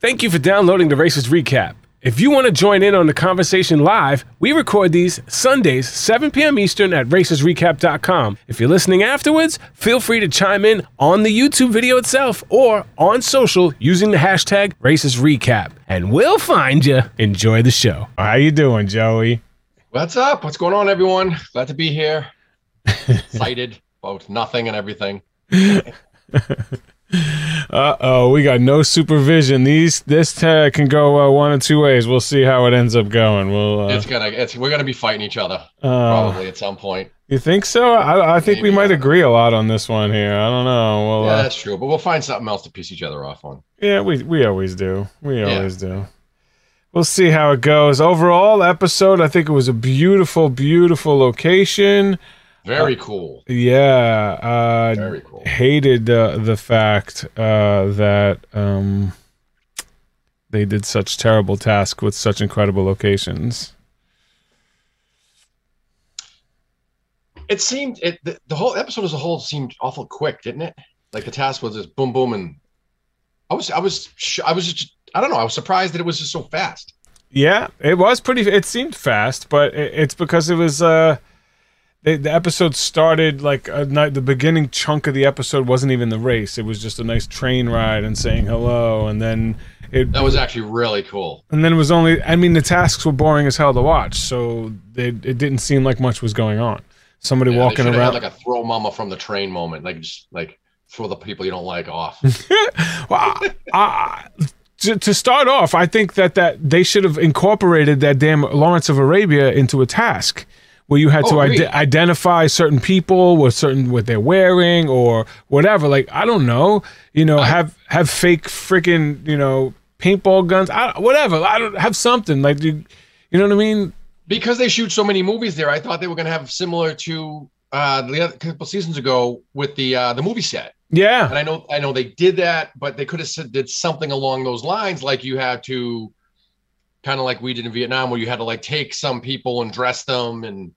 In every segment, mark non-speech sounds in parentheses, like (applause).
Thank you for downloading the Racers Recap. If you want to join in on the conversation live, we record these Sundays, 7 p.m. Eastern at racersrecap.com. If you're listening afterwards, feel free to chime in on the YouTube video itself or on social using the hashtag Racers Recap, and we'll find you. Enjoy the show. How you doing, Joey? What's up? What's going on, everyone? Glad to be here. (laughs) Excited about nothing and everything. (laughs) Uh oh, we got no supervision. These this tag can go uh, one of two ways. We'll see how it ends up going. We'll. Uh, It's gonna. It's we're gonna be fighting each other uh, probably at some point. you think so? I, I think we might agree a lot on this one here. I don't know. Well, Yeah, uh, that's true. But we'll find something else to piece each other off on. yeah, we we always do. We Yeah. always do. We'll see how it goes. Overall episode, I think it was a beautiful, beautiful location. Very cool. Yeah, uh, Very cool. hated uh, the fact uh, that um, they did such terrible task with such incredible locations. It seemed it the, the whole episode as a whole seemed awful quick, didn't it? Like the task was just boom, boom, and I was, I was, sh- I was just, I don't know. I was surprised that it was just so fast. Yeah, it was pretty. It seemed fast, but it, it's because it was. Uh, the, the episode started like a night. The beginning chunk of the episode wasn't even the race. It was just a nice train ride and saying hello, and then it. That was actually really cool. And then it was only. I mean, the tasks were boring as hell to watch, so it, it didn't seem like much was going on. Somebody Yeah, walking around. had like a throw mama from the train moment, like just like throw the people you don't like off. (laughs) well, I, to, to start off, I think that, that they should have incorporated that damn Lawrence of Arabia into a task where you had Oh, to ide- identify certain people with certain what they're wearing or whatever. Like I don't know, you know, I- have have fake freaking you know paintball guns, I, whatever. I don't have something like you, you know what I mean? because they shoot so many movies there, I thought they were going to have similar to uh, the other couple seasons ago with the uh, the movie set. Yeah, And I know I know they did that, but they could have said did something along those lines, like you had to kind of like we did in Vietnam, where you had to like take some people and dress them and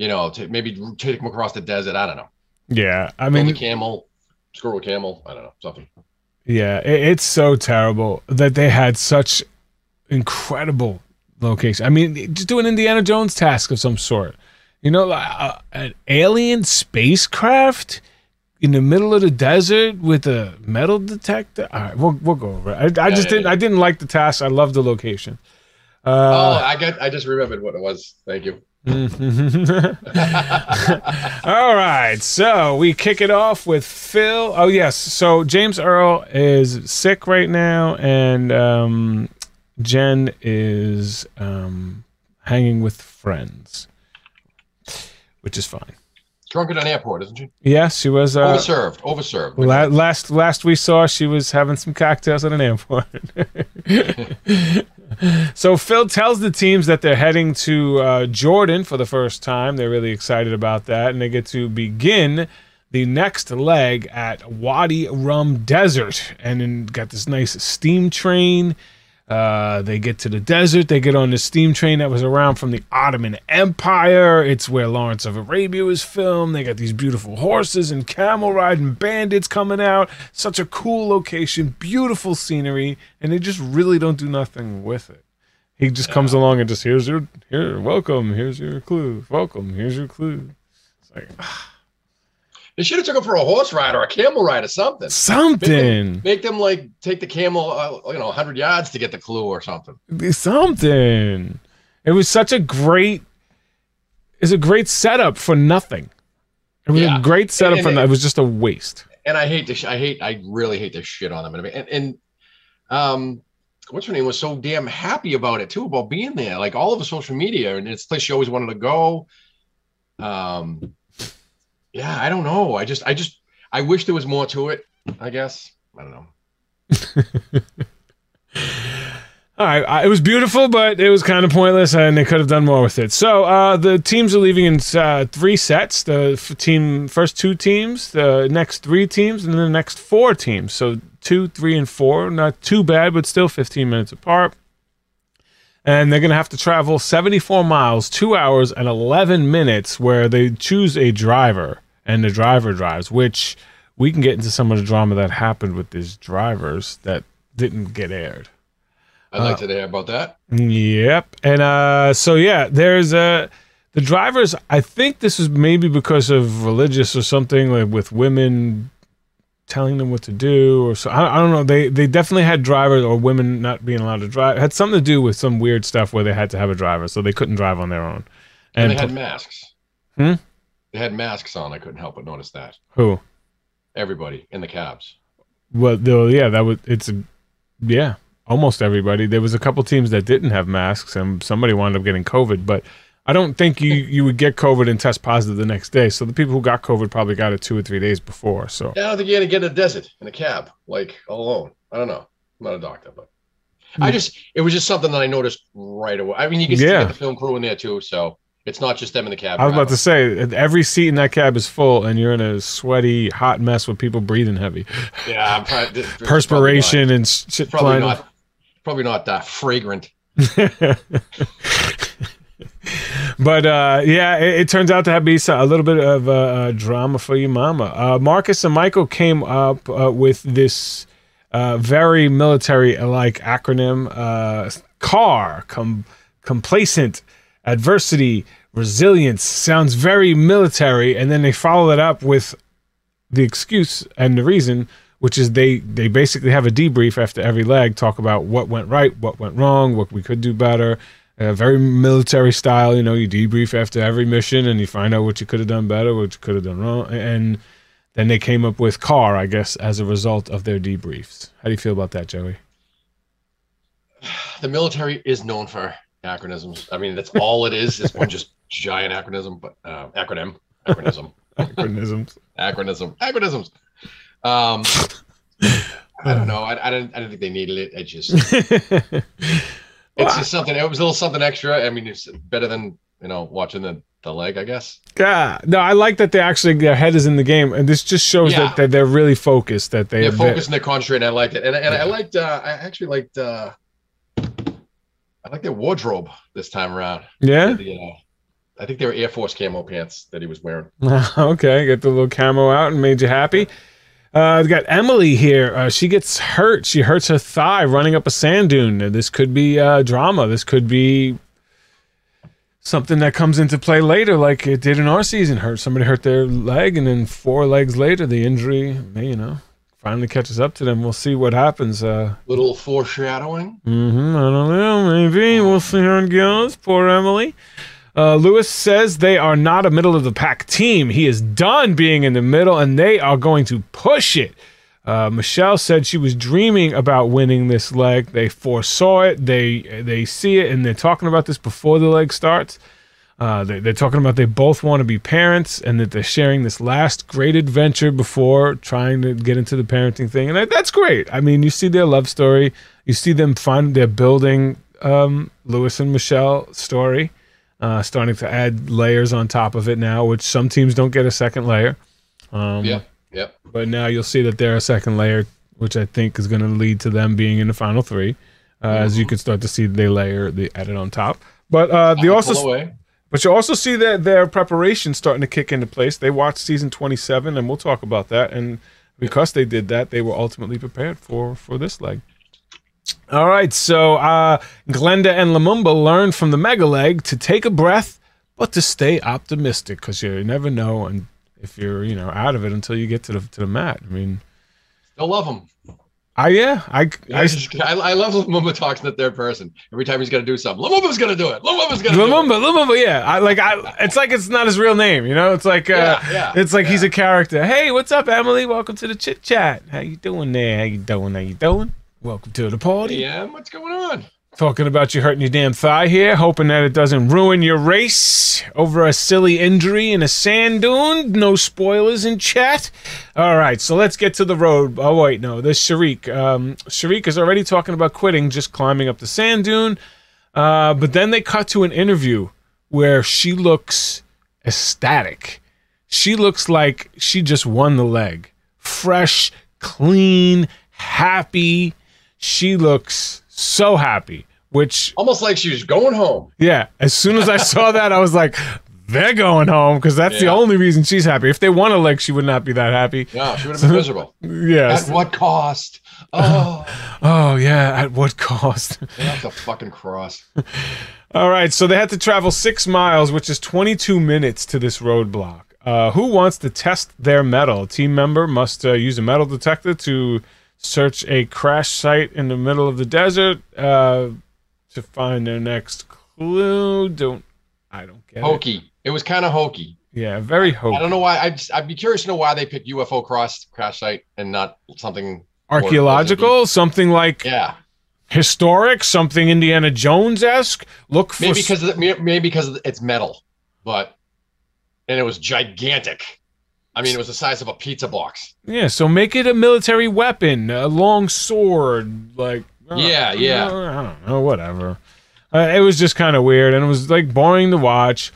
you know to maybe take them across the desert. I don't know. yeah. I mean, camel, screw a camel. I don't know something. Yeah, it, it's so terrible that they had such incredible location. I mean, just do an Indiana Jones task of some sort. You know, like, uh, an alien spacecraft in the middle of the desert with a metal detector. All right, we'll we'll go over it. I, I just yeah, didn't yeah. I didn't like the task. I love the location. oh, Uh, I get. I just remembered what it was. Thank you. (laughs) All right, so we kick it off with Phil. Oh yes, so James Earl is sick right now, and um, Jen is um, hanging with friends, which is fine. Drunk at an airport, isn't she? Yes, she was. Uh, overserved. Overserved. la- last last we saw, she was having some cocktails at an airport. (laughs) so Phil tells the teams that they're heading to uh, Jordan for the first time. They're really excited about that, and they get to begin the next leg at Wadi Rum Desert, and then got this nice steam train. Uh, they get to the desert. They get on the steam train that was around from the Ottoman Empire. It's where Lawrence of Arabia was filmed. They got these beautiful horses and camel riding bandits coming out. Such a cool location, beautiful scenery, and they just really don't do nothing with it. He just comes along and just here's your here, welcome. Here's your clue. Welcome. Here's your clue. It's like They should have took him for a horse ride or a camel ride or something. Make something, them, make them like take the camel, uh, you know, 100 yards to get the clue or something. something. It was such a great. It's a great setup for nothing. It was Yeah. a great setup And- for. and no- it- It was just a waste. And I hate this. I hate. I really hate this shit on them. And and, and um, what's her name was so damn happy about it too, about being there. Like all of the social media, and it's a place she always wanted to go. Um, yeah, I don't know. I just, I just, I wish there was more to it. I guess I don't know. (laughs) All right, I- it was beautiful, but it was kind of pointless, and they could have done more with it. So uh, the teams are leaving in uh, three sets: the f- team first two teams, the next three teams, and then the next four teams. So two, three, and four. Not too bad, but still 15 minutes apart. And they're going to have to travel 74 miles, two hours, and 11 minutes, where they choose a driver, and the driver drives. Which we can get into some of the drama that happened with these drivers that didn't get aired. I'd like to hear about that. Yep. And uh, so yeah, there's uh, the drivers. I think this is maybe because of religious or something like with women telling them what to do or so. I, I don't know. They they definitely had drivers or women not being allowed to drive. It had something to do with some weird stuff where they had to have a driver, so they couldn't drive on their own. And, they had masks. Hmm? They had masks on. I couldn't help but notice that. who? Everybody in the cabs. Well, though, yeah, that was it's a, yeah, almost everybody. There was a couple teams that didn't have masks, and somebody wound up getting COVID. But I don't think you you would get COVID and test positive the next day. So the people who got COVID probably got it two or three days before. So Yeah, I don't think you're gonna get in a desert in a cab, like alone. I don't know. I'm not a doctor, but I hmm. just it was just something that I noticed right away. I mean, you can see Yeah. get the film crew in there too, so it's not just them in the cab. I was about to say every seat in that cab is full, and you're in a sweaty, hot mess with people breathing heavy, yeah, probably, (laughs) perspiration and shit Probably not. Probably not that fragrant. (laughs) (laughs) but uh, yeah, it, it turns out to have be a little bit of drama for your mama. Uh, Marcus and Michael came up uh, with this uh, very military-like acronym: uh, CAR, com- complacent, adversity, resilience. Sounds very military, and then they follow it up with the excuse and the reason, which is they they basically have a debrief after every leg, talk about what went right, what went wrong, what we could do better. Uh, very military style, you know. You debrief after every mission, and you find out what you could have done better, what you could have done wrong, and then they came up with CAR, I guess, as a result of their debriefs. How do you feel about that, Joey? (sighs) The military is known for acronyms. I mean, that's all it is. It's one just (laughs) giant acronym, but uh, acronym, acronym, Acronyms. acronym, acronyms. Um, I don't know. I, I didn't. I didn't think they needed it. I just. (laughs) It's just something. It was a little something extra. I mean, it's better than you know watching the the leg. I guess. Yeah. no, I like that they actually their head is in the game, and this just shows Yeah. that, that they're really focused. That they They're focused and they're concentrating. I liked it, and and I liked. Uh, I actually liked. Uh, I like their wardrobe this time around. Yeah. The, uh, I think they were Air Force camo pants that he was wearing. (laughs) okay, get the little camo out and made you happy. Uh, we got Emily here. Uh, she gets hurt. She hurts her thigh running up a sand dune. This could be uh, drama. This could be something that comes into play later, like it did in our season. Hurt somebody hurt their leg, and then four legs later, the injury, you know, finally catches up to them. We'll see what happens. Uh, Little foreshadowing. hmm I don't know. Maybe we'll see how it goes. Poor Emily. Uh, Lewis says they are not a middle of the pack team. He is done being in the middle, and they are going to push it. Uh, Michelle said she was dreaming about winning this leg. They foresaw it. They they see it, and they're talking about this before the leg starts. Uh, they, they're talking about they both want to be parents, and that they're sharing this last great adventure before trying to get into the parenting thing, and that, that's great. I mean, you see their love story. You see them find they're building um, Lewis and Michelle story, uh, starting to add layers on top of it now, which some teams don't get a second layer. Um, Yep. Yep. but now you'll see that they're a second layer, which I think is going to lead to them being in the final three, uh, as you can start to see they layer the added on top. But uh, they also, but you also see that their preparation starting to kick into place. They watched season twenty seven, and we'll talk about that. And because they did that, they were ultimately prepared for for this leg. All right, so uh, Glenda and Lumumba learned from the mega leg to take a breath, but to stay optimistic because you never know, and if you're you know out of it until you get to the to the mat. I mean, Still love him. I yeah, I I, I, I love Lumumba talks in the third person. Every time he's gonna do something, Lumumba's gonna do it. Lumumba's gonna do it. Lumumba, Lumumba, yeah. I like I. It's like it's not his real name, you know. It's like uh, Yeah, yeah, it's like he's a character. Hey, what's up, Emily? Welcome to the chit chat. How you doing there? How you doing? How you doing? Welcome to the party. Yeah, what's going on? Talking about you hurting your damn thigh here, hoping that it doesn't ruin your race over a silly injury in a sand dune. No spoilers in chat. All right, so let's get to the road. Oh wait, no, there's Sharik. Um, Sharik is already talking about quitting, just climbing up the sand dune. Uh, but then they cut to an interview where she looks ecstatic. She looks like she just won the leg. Fresh, clean, happy. She looks so happy, which, Almost like she was going home. yeah, as soon as I saw (laughs) that, I was like, they're going home because that's the only reason she's happy. If they won a leg, she would not be that happy. Yeah, she would have (laughs) been miserable. Yes. At what cost? (laughs) Oh, Oh yeah, at what cost? they have to fucking cross. All right, so they had to travel six miles, which is 22 minutes to this roadblock. Uh, who wants to test their metal? A team member must uh, use a metal detector to search a crash site in the middle of the desert uh, to find their next clue. Don't I don't get it. Hokey. It was kind of hokey. Yeah, very hokey. I don't know why. I'd, I'd be curious to know why they picked UFO cross crash site and not something. Archaeological, something like Yeah, historic, something Indiana Jones esque. Look for maybe because of the, maybe because it's metal, but and it was gigantic. I mean, it was the size of a pizza box. Yeah, so make it a military weapon, a long sword, like uh, Yeah, yeah. I don't know, whatever. Uh, it was just kind of weird, and it was like boring to watch.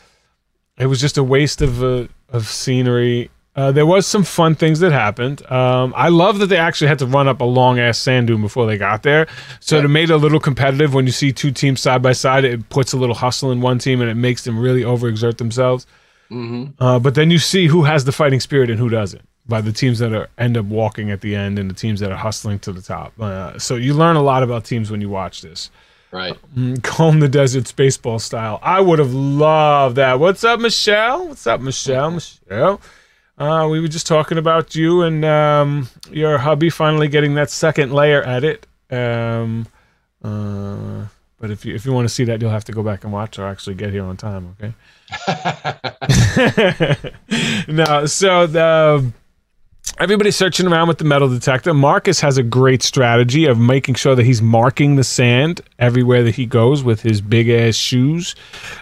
It was just a waste of uh, of scenery. Uh, there was some fun things that happened. Um, I love that they actually had to run up a long ass sand dune before they got there, so Yeah. it made it a little competitive. When you see two teams side by side, it puts a little hustle in one team, and it makes them really overexert themselves. Hmm Uh, but then you see who has the fighting spirit and who doesn't by the teams that are end up walking at the end and the teams that are hustling to the top. Uh, so you learn a lot about teams when you watch this. Right. Mm, Comb the deserts baseball style. I would have loved that. What's up, Michelle? What's up, Michelle? (laughs) Michelle. Uh, we were just talking about you and um, your hubby finally getting that second layer at it. Um, uh, but if you if you want to see that, you'll have to go back and watch or actually get here on time. Okay. (laughs) no, so the everybody's searching around with the metal detector. Marcus has a great strategy of making sure that he's marking the sand everywhere that he goes with his big ass shoes.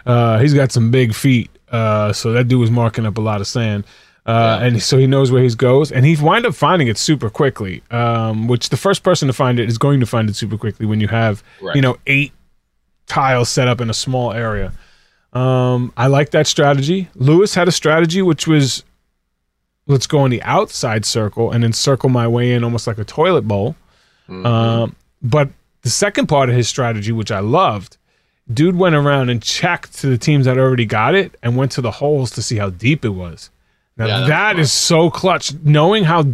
Uh, he's got some big feet, uh, so that dude was marking up a lot of sand. Uh, Yeah. And so he knows where he goes, and he wind up finding it super quickly. Um, which the first person to find it is going to find it super quickly when you have, Right. you know, eight tiles set up in a small area. Um, I like that strategy. Lewis had a strategy which was let's go on the outside circle and then circle my way in almost like a toilet bowl. Mhm. Um, but the second part of his strategy, which I loved, dude went around and checked to the teams that already got it and went to the holes to see how deep it was. Now Yeah, that smart. so clutch. Knowing how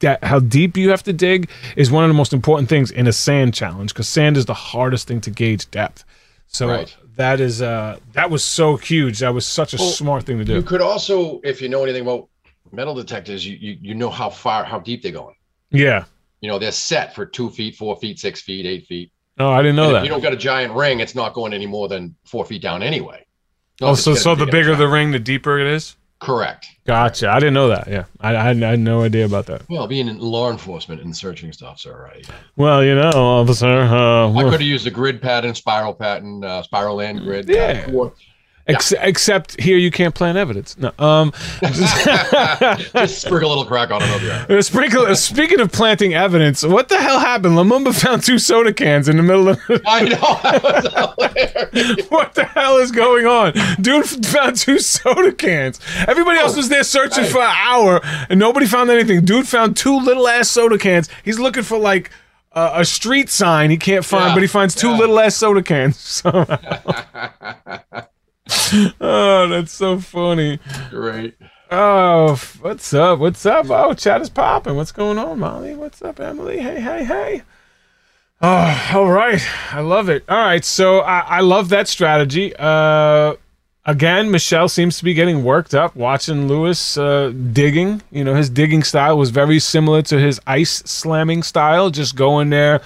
that how deep you have to dig is one of the most important things in a sand challenge because sand is the hardest thing to gauge depth. So Right. that is uh that was so huge. That was such a Well, smart thing to do. You could also, if you know anything about metal detectors, you, you you know how far, how deep they're going. yeah. You know, they're set for two feet, four feet, six feet, eight feet. Oh, I didn't know And that. if you don't got a giant ring, it's not going any more than four feet down anyway. Oh, so so the bigger the ring, the deeper it is. Correct. Gotcha. I didn't know that. Yeah, I, I, had, I had no idea about that. Well, being in law enforcement and searching stuff's all right. Well, you know, officer. Uh, I could have used the grid pattern, spiral pattern, uh, spiral land grid. Yeah. Uh, ex- except here, you can't plant evidence. No. Um. (laughs) just sprinkle a little crack on it. I'll be all right. (laughs) Sprinkle. Speaking of planting evidence, what the hell happened? Lumumba found two soda cans in the middle of. I know. (laughs) What the hell is going on? Dude found two soda cans. Everybody else Oh, was there searching for an hour, and nobody found anything. Dude found two little ass soda cans. He's looking for like uh, a street sign he can't find, Yeah, but he finds two yeah. little ass soda cans. (laughs) Oh, that's so funny. Great. Oh, what's up? What's up? Oh, chat is popping. What's going on, Molly? What's up, Emily? Hey, hey, hey. Oh, all right. I love it. All right. So I, I love that strategy. Uh, again, Michelle seems to be getting worked up watching Lewis uh, digging. You know, his digging style was very similar to his ice slamming style. Just going there.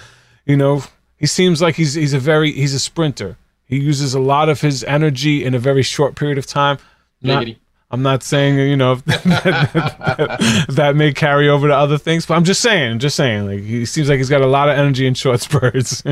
You know, he seems like he's he's a very he's a sprinter. He uses a lot of his energy in a very short period of time. Not, I'm not saying you know (laughs) that, that may carry over to other things, but I'm just saying, just saying, like he seems like he's got a lot of energy in short (laughs) spurts. (laughs)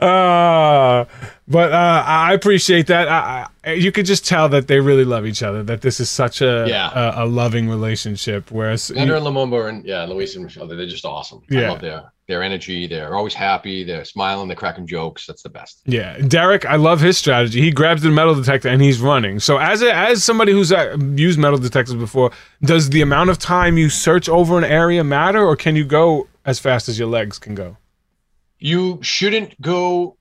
uh, but uh, I appreciate that. I, I, you could just tell that they really love each other. That this is such a Yeah. a, a loving relationship. Whereas Leonard and Lumumba and yeah, Lewis and Michelle, they're just awesome. Yeah. I love their their energy. They're always happy. They're smiling. They're cracking jokes. That's the best. Yeah, Derek, I love his strategy. He grabs the metal detector and he's running. So as a, as somebody who's uh, used metal detectors before, does the amount of time you search over an area matter, or can you go as fast as your legs can go? You shouldn't go.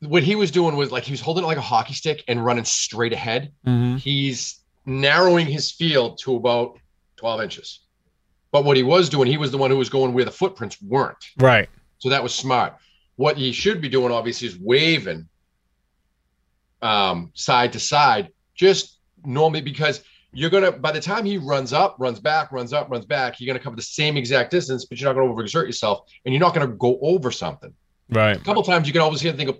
What he was doing was like he was holding it like a hockey stick and running straight ahead. Mm-hmm. He's narrowing his field to about 12 inches. But what he was doing, he was the one who was going where the footprints weren't. Right. So that was smart. What he should be doing, obviously, is waving um, side to side, just normally because you're gonna by the time he runs up, runs back, runs up, runs back, you're gonna cover the same exact distance, but you're not gonna overexert yourself, and you're not gonna go over something. Right. A couple times you can always hear the thing go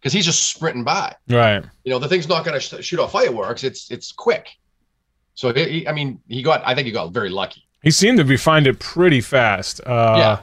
because he's just sprinting by. Right. You know, the thing's not gonna sh- shoot off fireworks. It's it's quick. So he, I mean, he got. I think he got very lucky. He seemed to be find it pretty fast. Uh, Yeah.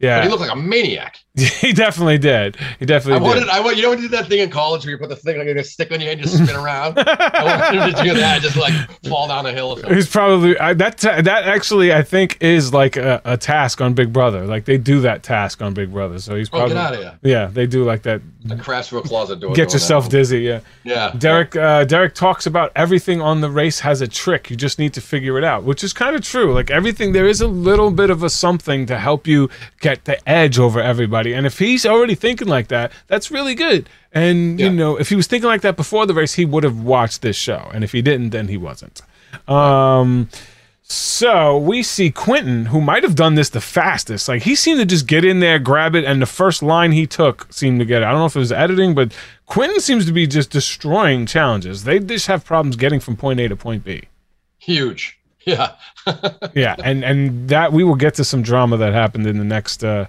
Yeah. But he looked like a maniac. (laughs) he definitely did. He definitely. I wanted, did. I want, you know, when you did that thing in college where you put the thing like a stick on your head and just spin around. I wanted him to do that, just like fall down a hill. He's probably I, that. That actually, I think, is like a, a task on Big Brother. Like they do that task on Big Brother. So he's Oh, probably get out of here! yeah. They do like that. I crashed through a closet door. Get yourself dizzy. Yeah. Yeah, Derek uh, Derek talks about everything on the race has a trick. You just need to figure it out, which is kind of true. Like everything, there is a little bit of a something to help you get the edge over everybody. And if he's already thinking like that, that's really good. And you know, if he was thinking like that before the race, he would have watched this show. And if he didn't, then he wasn't. Um. So we see Quentin, who might have done this the fastest. Like he seemed to just get in there, grab it, and the first line he took seemed to get it. I don't know if it was editing, but Quentin seems to be just destroying challenges. They just have problems getting from point A to point B. huge. Yeah, (laughs) Yeah, and and that we will get to some drama that happened in the next uh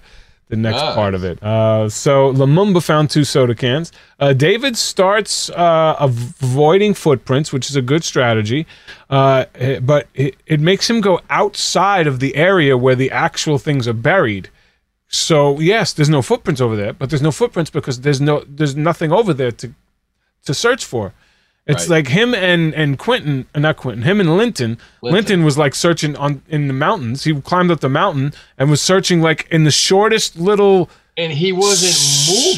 the next Nice. part of it. Uh, so Lumumba found two soda cans. Uh, David starts uh, avoiding footprints, which is a good strategy, uh, but it, it makes him go outside of the area where the actual things are buried. So yes, there's no footprints over there, but there's no footprints because there's no there's nothing over there to to search for. It's Right. like him and and Quentin, uh, not Quentin, him and Linton. Linton. Linton. was like searching on in the mountains. He climbed up the mountain and was searching like in the shortest little. and he wasn't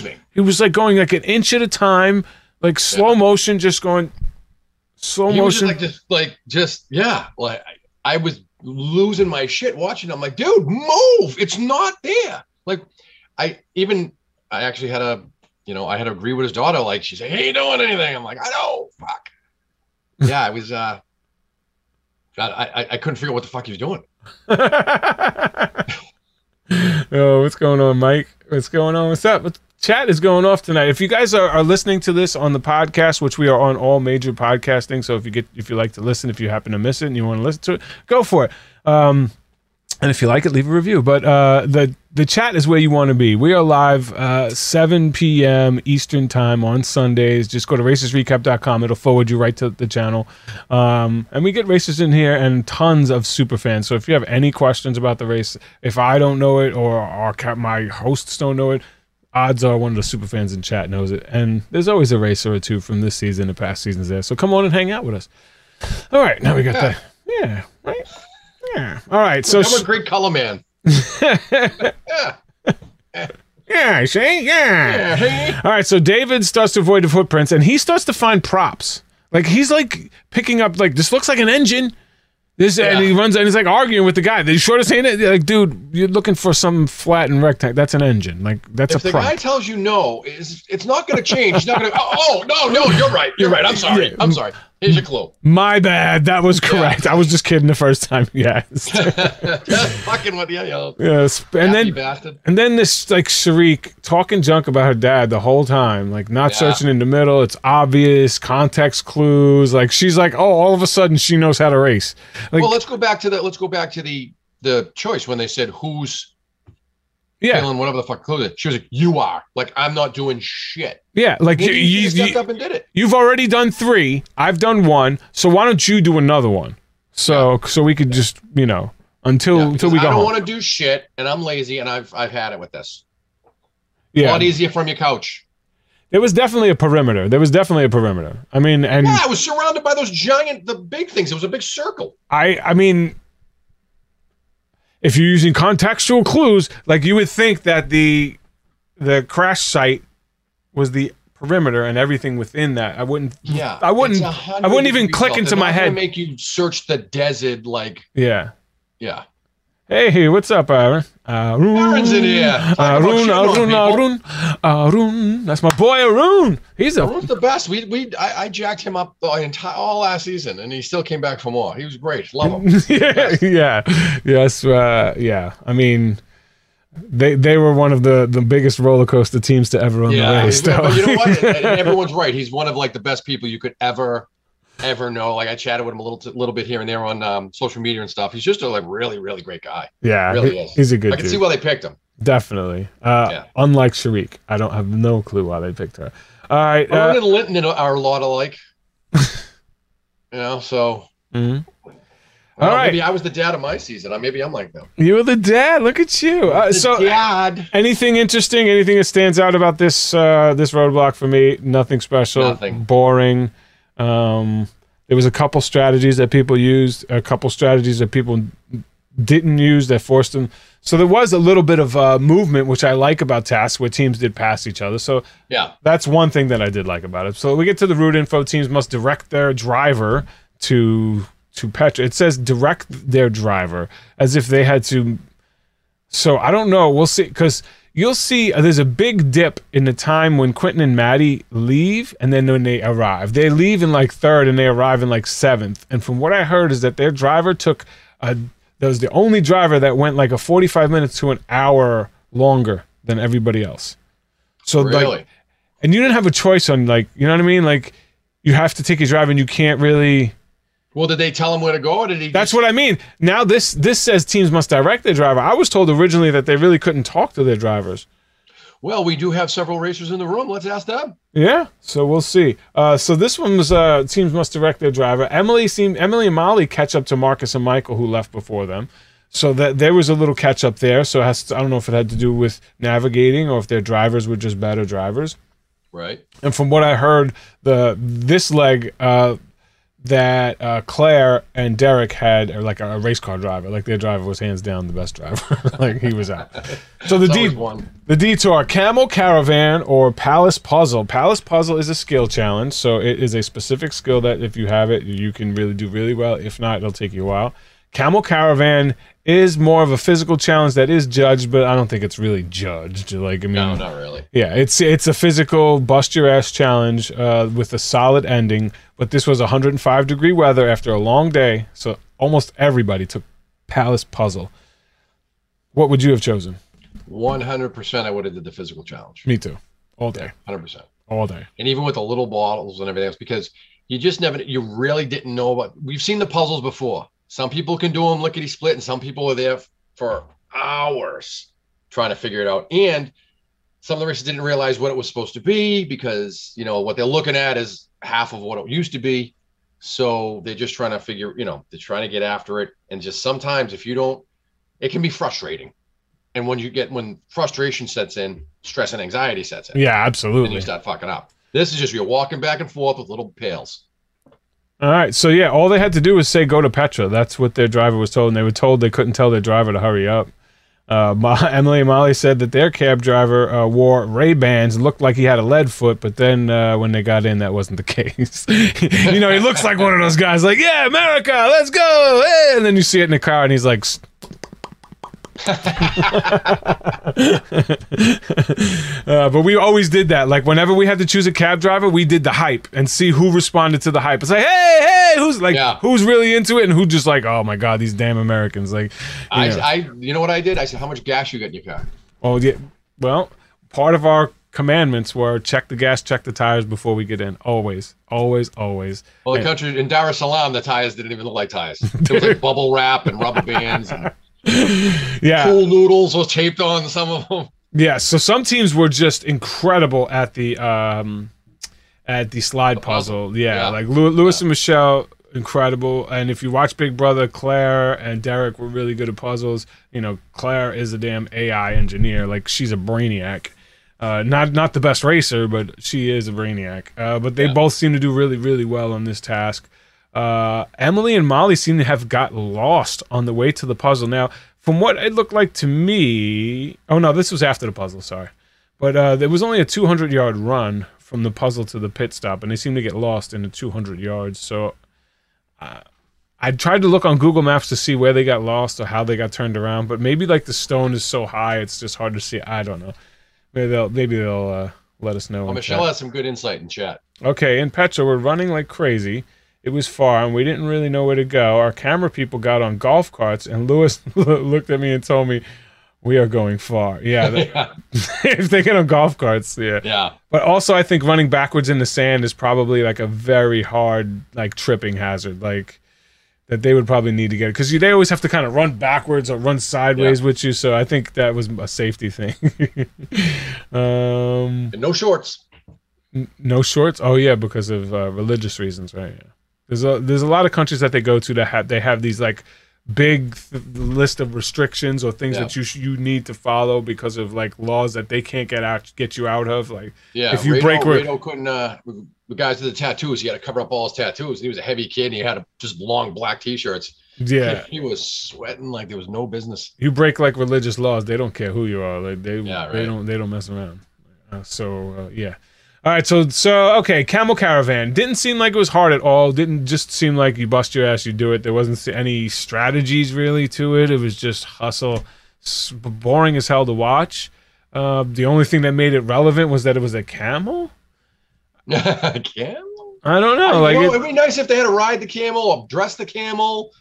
moving. He was like going like an inch at a time, like slow motion, just going slow He was just motion. like just like just yeah. Like I, I was losing my shit watching. I'm like, dude, move! It's not there. Like I even I actually had a you know I had to agree with his daughter. Like she said, he ain't doing anything. I'm like, I know, fuck. yeah, I was. uh God, I, I I couldn't figure out what the fuck he was doing. (laughs) oh, what's going on, Mike? What's going on? What's up? What's, chat is going off tonight. If you guys are, are listening to this on the podcast, which we are on all major podcasting, so if you get if you like to listen, if you happen to miss it and you want to listen to it, go for it. Um, and if you like it, leave a review. But uh, the the chat is where you want to be. We are live uh, 7 p.m. Eastern time on Sundays. Just go to racersrecap.com. It'll forward you right to the channel. Um, and we get racers in here and tons of super fans. So if you have any questions about the race, if I don't know it or our my hosts don't know it, odds are one of the super fans in chat knows it. And there's always a racer or two from this season and past seasons there. So come on and hang out with us. All right, now we got Yeah. that. (laughs) Yeah, right. Yeah. All right. So I'm a great color man. Yeah. yeah, see, yeah. Yeah. All right, so David starts to avoid the footprints, and he starts to find props. Like he's like picking up like this looks like an engine. This and he runs and he's like arguing with the guy. The shortest hand, like, dude, you're looking for some flat and rectangle. That's an engine. Like that's If a the prop. guy tells you no, it's, it's not going to change. He's not going to. Oh, oh no, no, you're right. You're right. I'm sorry. Yeah. I'm sorry. Here's your clue. My bad. That was correct. I was just kidding the first time. Yes. (laughs) Just fucking with you, you yes. And happy then bastard. And then this like Sharik talking junk about her dad the whole time, like not Yeah. searching in the middle. It's obvious context clues. Like she's like, oh, all of a sudden she knows how to race. Like well, let's go back to the. Let's go back to the the choice when they said who's yeah, feeling whatever the fuck is. She was like, "You are." Like I'm not doing shit. yeah. Like you, you, you stepped up and did it. You've already done three. I've done one. So why don't you do another one? So so we could just you know until Yeah, until we I don't want to do shit, and I'm lazy, and I've I've had it with this. A yeah, lot easier from your couch. there was definitely a perimeter. There was definitely a perimeter. I mean, and Yeah, I was surrounded by those giant, the big things. It was a big circle. I I mean if you're using contextual clues, like you would think that the the crash site was the perimeter and everything within that. I wouldn't Yeah, I wouldn't- I wouldn't even click into my head. Make you search the desert, like yeah. yeah. Hey, what's up, Aaron? Arun. Aaron's in here. Talk about Arun, shitting on Arun. Arun, Arun. That's my boy, Arun. He's a Arun's the best. We we I, I jacked him up the entire all last season, and he still came back for more. He was great. Love him. (laughs) yeah, yeah, yes, uh, yeah. I mean, they they were one of the the biggest roller coaster teams to ever run the Yeah, race. he's- but though. you know what? (laughs) And- and everyone's right. He's one of like the best people you could ever, ever know. Like I chatted with him a little, little bit here and there on um, social media and stuff. He's just a like really, really great guy. yeah, really he- is. he's a good I can dude. see why they picked him. Definitely. Uh, Yeah. Unlike Sharik, I don't have no clue why they picked her. All right. Aaron Uh, and Linton are a lot alike. (laughs) you know, so mhm. well, All right. maybe I was the dad of my season. Maybe I'm like them. You were the dad. Look at you. Uh, so, dad. anything interesting? Anything that stands out about this uh, this roadblock for me? Nothing special. Nothing. Boring. Um, there was a couple strategies that people used. A couple strategies that people didn't use that forced them. So there was a little bit of uh, movement, which I like about tasks where teams did pass each other. So Yeah. that's one thing that I did like about it. So we get to the route info. Teams must direct their driver to to Petra. It says direct their driver as if they had to. So I don't know. We'll see because you'll see uh, there's a big dip in the time when Quentin and Maddie leave and then when they arrive. They leave in like third and they arrive in like seventh. And from what I heard is that their driver took a. That was the only driver that went like a 45 minutes to an hour longer than everybody else. So like Really. and you didn't have a choice on like you know what I mean like you have to take a drive and you can't really well, did they tell him where to go, or did he? that's just- what I mean now this this says teams must direct their driver I was told originally that they really couldn't talk to their drivers Well, we do have several racers in the room. Let's ask them. yeah so we'll see uh so this one was uh teams must direct their driver Emily seemed Emily and Molly catch up to Marcus and Michael who left before them so that there was a little catch up there so it has to, I don't know if it had to do with navigating or if their drivers were just better drivers Right. and from what I heard, the this leg uh, that uh, Claire and Derek had are like a, race car driver. Like their driver was hands down the best driver. (laughs) like he was out. So the It's D, one. the detour camel caravan or palace puzzle. Palace puzzle is a skill challenge, so it is a specific skill that if you have it, you can really do really well. If not, it'll take you a while. Camel caravan is more of a physical challenge that is judged, but I don't think it's really judged. Like I mean, No, not really. yeah, it's it's a physical bust your ass challenge uh, with a solid ending. But this was 105 degree weather after a long day, so almost everybody took Palace Puzzle. What would you have chosen? One hundred percent. I would have did the physical challenge. Me too, all day, Hundred percent. all day. And even with the little bottles and everything else, because you just never, you really didn't know about. We've seen the puzzles before. Some people can do them lickety split, and some people are there for hours trying to figure it out. And some of the racers didn't realize what it was supposed to be because you know what they're looking at is half of what it used to be. So they're just trying to figure, you know, they're trying to get after it. And just sometimes if you don't, it can be frustrating. And when you get when frustration sets in, stress and anxiety sets in Yeah, absolutely. and you start fucking up. This is just you're walking back and forth with little pails. All right, so yeah, all they had to do was say go to Petra. That's what their driver was told, and they were told they couldn't tell their driver to hurry up. Uh, Ma- (laughs) Emily and Molly said that their cab driver uh, wore Ray Bans, looked like he had a lead foot, but then uh, when they got in, that wasn't the (laughs) case. you know, he looks like one of those guys, like yeah, America, let's go, hey! and then you see it in the car, and he's like. "S- (laughs) uh, but we always did that. Like whenever we had to choose a cab driver, we did the hype and see who responded to the hype. It's like, hey, hey, who's like, Yeah. who's really into it, and who just like, oh my god, these damn Americans. Like, you I, know. I, you know what I did? I said, how much gas you got in your car? oh yeah. Well, part of our commandments were check the gas, check the tires before we get in. Always, always, always. Well, the country in Dar es Salaam, the tires didn't even look like tires. (laughs) It was like bubble wrap and rubber bands and (laughs) Yeah, pool noodles was taped on some of them. yeah. So some teams were just incredible at the um, at the slide puzzle. puzzle. Yeah, Yeah. like Lew- Lewis and Michelle, incredible. And if you watch Big Brother, Claire and Derek were really good at puzzles. You know, Claire is a damn AI engineer. Like she's a brainiac. Uh, not not the best racer, but she is a brainiac. Uh, but they Yeah. both seem to do really really well on this task. Uh, Emily and Molly seem to have got lost on the way to the puzzle. Now, from what it looked like to me, oh no, this was after the puzzle. Sorry, but uh, there was only a 200 yard run from the puzzle to the pit stop, and they seemed to get lost in the 200 yards. So, uh, I tried to look on Google Maps to see where they got lost or how they got turned around, but maybe like the stone is so high, it's just hard to see. I don't know. Maybe they'll maybe they'll uh, let us know. Well, Michelle chat. has some good insight in chat. Okay, in Petra, we're running like crazy. It was far, and we didn't really know where to go. Our camera people got on golf carts, and Lewis (laughs) looked at me and told me, "We are going far." Yeah, (laughs) that- yeah. (laughs) if they get on golf carts, yeah. yeah. But also, I think running backwards in the sand is probably like a very hard, like tripping hazard. Like that they would probably need to get because they always have to kind of run backwards or run sideways with you. So I think that was a safety thing. um, And no shorts. N- No shorts. Oh yeah, because of uh, religious reasons, right? Yeah. There's a there's a lot of countries that they go to that have they have these like big th- list of restrictions or things Yeah. that you sh- you need to follow because of like laws that they can't get out get you out of. Like Yeah. If you Rado, break re- Rado couldn't. Uh, the guys with the tattoos, he had to cover up all his tattoos. He was a heavy kid. and He had a, just long black t-shirts. yeah, He was sweating like there was no business. you break like religious laws, they don't care who you are. Like they Yeah, right. they don't they don't mess around. Uh, so uh, yeah. All right, so so okay, Camel Caravan didn't seem like it was hard at all. Didn't just seem like you bust your ass, you do it. There wasn't any strategies really to it. It was just hustle, S- boring as hell to watch. Uh, the only thing that made it relevant was that it was a camel. (laughs) camel? I don't know, like you know, it, it'd be nice if they had to ride the camel or dress the camel.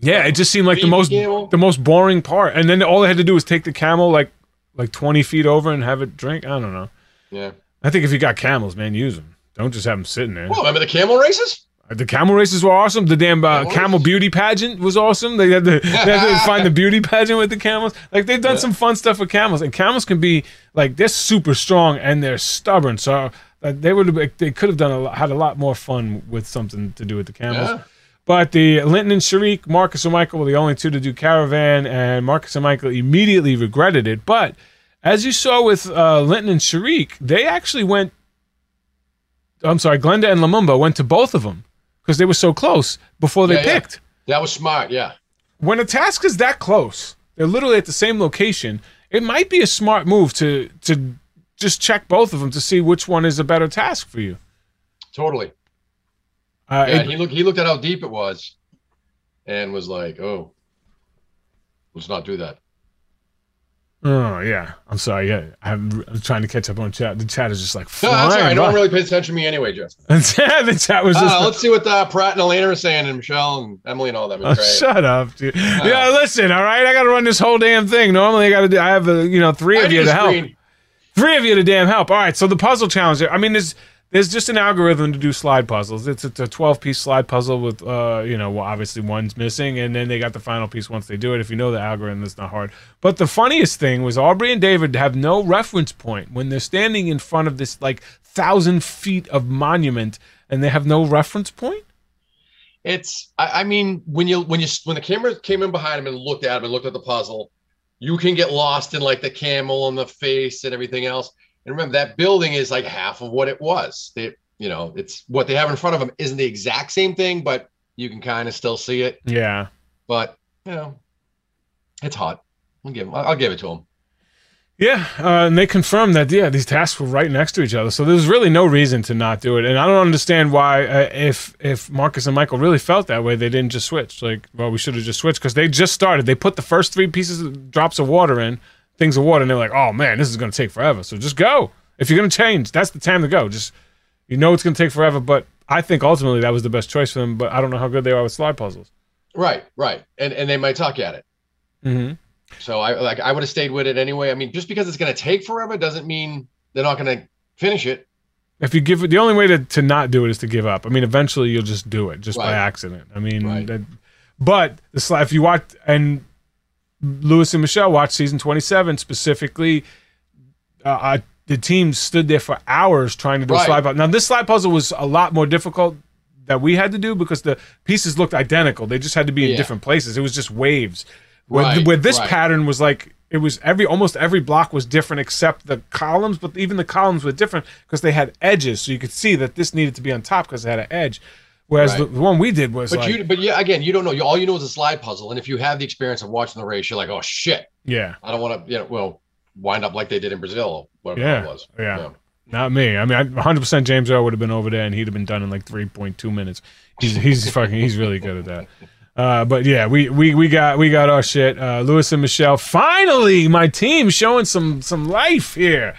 yeah, it just seemed like the most camel. the most boring part. And then all they had to do was take the camel like like twenty feet over and have it drink. I don't know. Yeah. I think if you got camels, man, use them. Don't just have them sitting there. Well, remember the camel races? The camel races were awesome. The damn uh, Camel beauty pageant was awesome. They had, to, they had to (laughs) find the beauty pageant with the camels. Like they've done Yeah. some fun stuff with camels, and camels can be like they're super strong and they're stubborn. So uh, they would have they could have done a lot, had a lot more fun with something to do with the camels. Yeah. But the Linton and Sharik, Marcus and Michael were the only two to do caravan, and Marcus and Michael immediately regretted it. But as you saw with uh, Linton and Sharik, they actually went. I'm sorry, Glenda and Lumumba went to both of them because they were so close before they Yeah, yeah. picked. That was smart. Yeah. When a task is that close, they're literally at the same location. It might be a smart move to to just check both of them to see which one is a better task for you. Totally. Uh, Yeah. it- he looked. He looked at how deep it was, and was like, "Oh, let's not do that." Oh yeah, I'm sorry. Yeah, I'm, I'm trying to catch up on chat. The chat is just like No, that's all right. No one really pays attention to me anyway, Justin. (laughs) the chat was just Uh, let's see what uh, Pratt and Elena are saying, and Michelle and Emily and all that. Oh, shut up, dude. yeah, listen, all right. I got to run this whole damn thing. Normally, I got to do. I have, uh, you know, three of you to help. Three of you to damn help. All right. So the puzzle challenge. I mean, there's there's just an algorithm to do slide puzzles. It's, it's a 12 piece slide puzzle with, uh, you know, well, obviously one's missing, and then they got the final piece once they do it. If you know the algorithm, it's not hard. But the funniest thing was Aubrey and David have no reference point when they're standing in front of this like thousand feet of monument, and they have no reference point. It's. I, I mean, when you when you when the camera came in behind him and looked at him and looked at the puzzle, you can get lost in like the camel and the face and everything else. And remember, that building is like half of what it was. They, you know, it's what they have in front of them isn't the exact same thing, but you can kind of still see it. Yeah. But you know, it's hot. I'll give him. I'll, give it to him. Yeah, uh, and they confirmed that yeah, these tasks were right next to each other, so there's really no reason to not do it. And I don't understand why, uh, if if Marcus and Michael really felt that way, they didn't just switch. Like, well, we should have just switched because they just started. They put the first three pieces of drops of water in, things of water, and they're like, oh man, this is gonna take forever. So just go. If you're gonna change, that's the time to go. Just you know it's gonna take forever, but I think ultimately that was the best choice for them. But I don't know how good they are with slide puzzles. Right, right, and and they might talk at it. Mm-hmm. So I like I would have stayed with it anyway. I mean, just because it's going to take forever doesn't mean they're not going to finish it. If you give it, the only way to, to not do it is to give up. I mean, eventually you'll just do it just by accident. I mean, Right. that, but the slide, if you watch and Lewis and Michelle watched season 27 specifically, uh, uh, the team stood there for hours trying to do a Right. slide puzzle. Now, this slide puzzle was a lot more difficult that we had to do because the pieces looked identical. They just had to be in Yeah. different places. It was just waves. Where, Right, where this right. pattern was like it was every almost every block was different except the columns, but even the columns were different because they had edges, so you could see that this needed to be on top because it had an edge. Whereas the, Right. the one we did was But like, you, but yeah, again, you don't know. You, all you know is a slide puzzle, and if you have the experience of watching the race, you're like, oh shit, yeah, I don't want to, you know, well, wind up like they did in Brazil, whatever Yeah, it was. yeah. Not me. I mean, I- 100% James Earl would have been over there, and he'd have been done in like 3.2 minutes. He's he's (laughs) fucking he's really good at that. Uh, but yeah, we, we we got we got our shit. Uh, Lewis and Michelle. Finally, my team showing some some life here.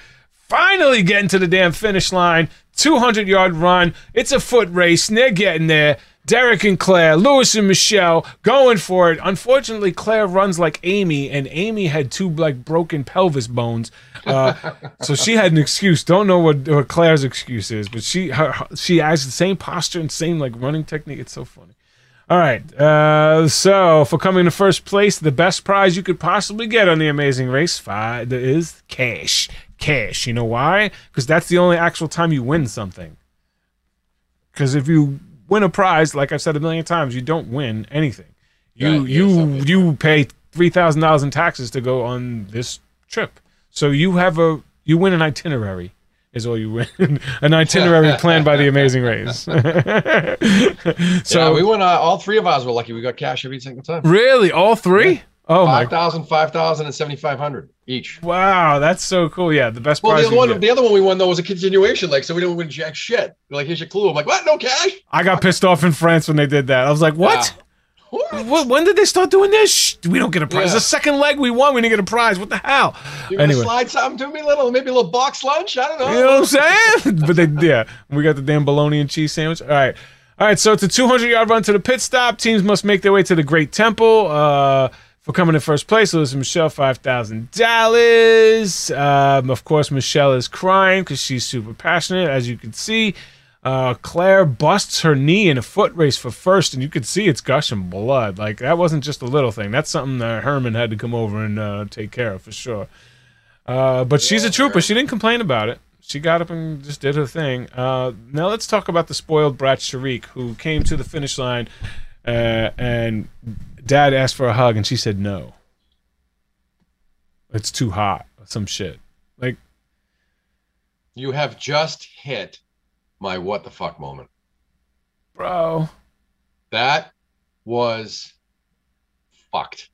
Finally getting to the damn finish line. 200 yard run. It's a foot race. And they're getting there. Derek and Claire, Lewis and Michelle going for it. Unfortunately, Claire runs like Amy, and Amy had two like broken pelvis bones, uh, (laughs) so she had an excuse. Don't know what, what Claire's excuse is, but she her, she has the same posture and same like running technique. It's so funny. All right, uh, so for coming to first place, the best prize you could possibly get on the Amazing Race five is cash. Cash. You know why? Because that's the only actual time you win something. Because if you win a prize, like I've said a million times, you don't win anything. You yeah, you you pay three thousand dollars in taxes to go on this trip. So you have a you win an itinerary. Is all you win (laughs) an itinerary planned by the Amazing Race. (laughs) so yeah, we won. Uh, all three of us were lucky. We got cash every single time. really, all three? Oh my! 5,000, 5,000, and 7,500 each. Wow, that's so cool. Yeah, the best Well, prize. the other one, get. the other one we won though was a continuation. Like, so we didn't win jack shit. We're like, here's your clue. I'm like, what? No cash? I got pissed off in France when they did that. I was like, what? What? What, when did they start doing this? Shh, we don't get a prize. Yeah. The second leg we won, we didn't get a prize. What the hell? You Anyway. slide something to me, little maybe a little box lunch? I don't know. You know what I'm saying? (laughs) but they, yeah, we got the damn bologna and cheese sandwich. All right. All right, so it's a 200 yard run to the pit stop. Teams must make their way to the Great Temple. Uh, for coming in first place, and Michelle, $5,000. Um, of course, Michelle is crying because she's super passionate, as you can see. Uh, Claire busts her knee in a foot race for first, and you could see it's gushing blood. Like, that wasn't just a little thing. That's something that Herman had to come over and uh, take care of for sure. Uh, but she's a trooper. She didn't complain about it. She got up and just did her thing. Uh, now let's talk about the spoiled brat Sharik, who came to the finish line, uh, and Dad asked for a hug, and she said no. It's too hot. Some shit. Like, You have just hit my what the fuck moment. bro, That was fucked.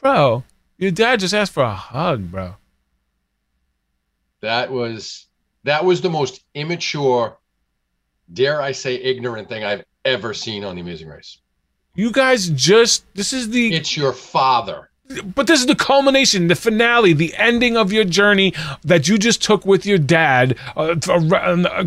bro, your dad just asked for a hug, bro. That was that was the most immature, dare I say, ignorant thing I've ever seen on the Amazing Race. You guys just this is the It's your father. but this is the culmination, the finale, the ending of your journey that you just took with your dad. Uh, to- uh,